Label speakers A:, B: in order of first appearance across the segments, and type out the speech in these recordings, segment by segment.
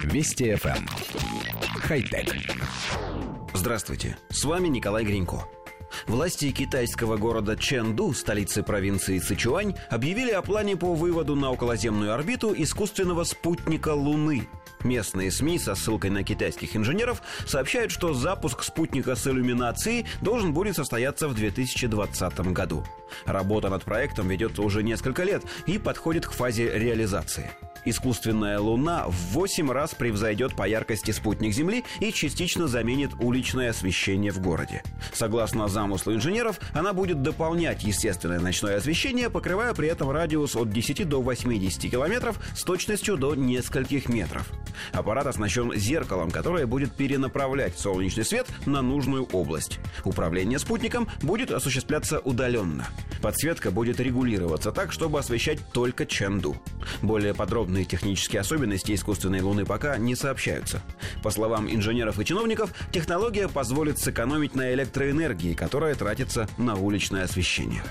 A: Вести FM. Эм. Хай-тек.
B: Здравствуйте, с вами Николай Гринько. Власти китайского города Чэнду, столицы провинции Сычуань, объявили о плане по выводу на околоземную орбиту искусственного спутника Луны. Местные СМИ со ссылкой на китайских инженеров сообщают, что запуск спутника с иллюминацией должен будет состояться в 2020 году. Работа над проектом ведется уже несколько лет и подходит к фазе реализации – Искусственная Луна в 8 раз превзойдет по яркости спутник Земли и частично заменит уличное освещение в городе. Согласно замыслу инженеров, она будет дополнять естественное ночное освещение, покрывая при этом радиус от 10 до 80 километров с точностью до нескольких метров. Аппарат оснащен зеркалом, которое будет перенаправлять солнечный свет на нужную область. Управление спутником будет осуществляться удаленно. Подсветка будет регулироваться так, чтобы освещать только Чэнду. Более подробные технические особенности искусственной Луны пока не сообщаются. По словам инженеров и чиновников, технология позволит сэкономить на электроэнергии, которая тратится на уличное освещение.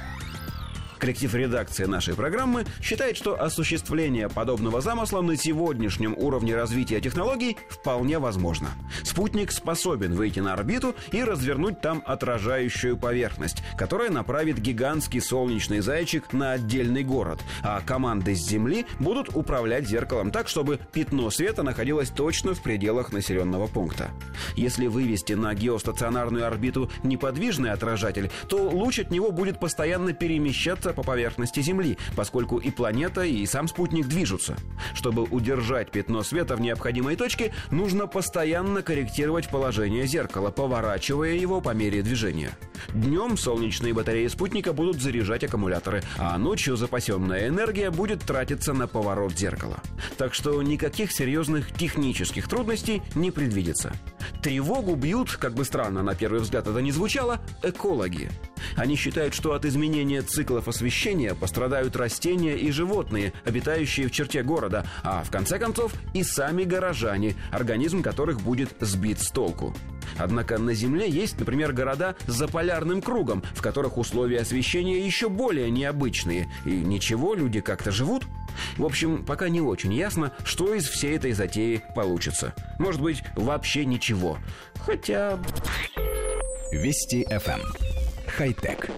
B: Коллектив редакции нашей программы считает, что осуществление подобного замысла на сегодняшнем уровне развития технологий вполне возможно. Спутник способен выйти на орбиту и развернуть там отражающую поверхность, которая направит гигантский солнечный зайчик на отдельный город, а команды с Земли будут управлять зеркалом так, чтобы пятно света находилось точно в пределах населенного пункта. Если вывести на геостационарную орбиту неподвижный отражатель, то луч от него будет постоянно перемещаться по поверхности Земли, поскольку и планета, и сам спутник движутся. Чтобы удержать пятно света в необходимой точке, нужно постоянно корректировать положение зеркала, поворачивая его по мере движения. Днем солнечные батареи спутника будут заряжать аккумуляторы, а ночью запасенная энергия будет тратиться на поворот зеркала. Так что никаких серьезных технических трудностей не предвидится. Тревогу бьют, как бы странно на первый взгляд это не звучало, экологи. Они считают, что от изменения циклов освещения пострадают растения и животные, обитающие в черте города, а в конце концов и сами горожане, организм которых будет сбит с толку. Однако на Земле есть, например, города за полярным кругом, в которых условия освещения еще более необычные. И ничего, люди как-то живут. В общем, пока не очень ясно, что из всей этой затеи получится. Может быть, вообще ничего. Хотя...
A: Вести FM. Хай-тек.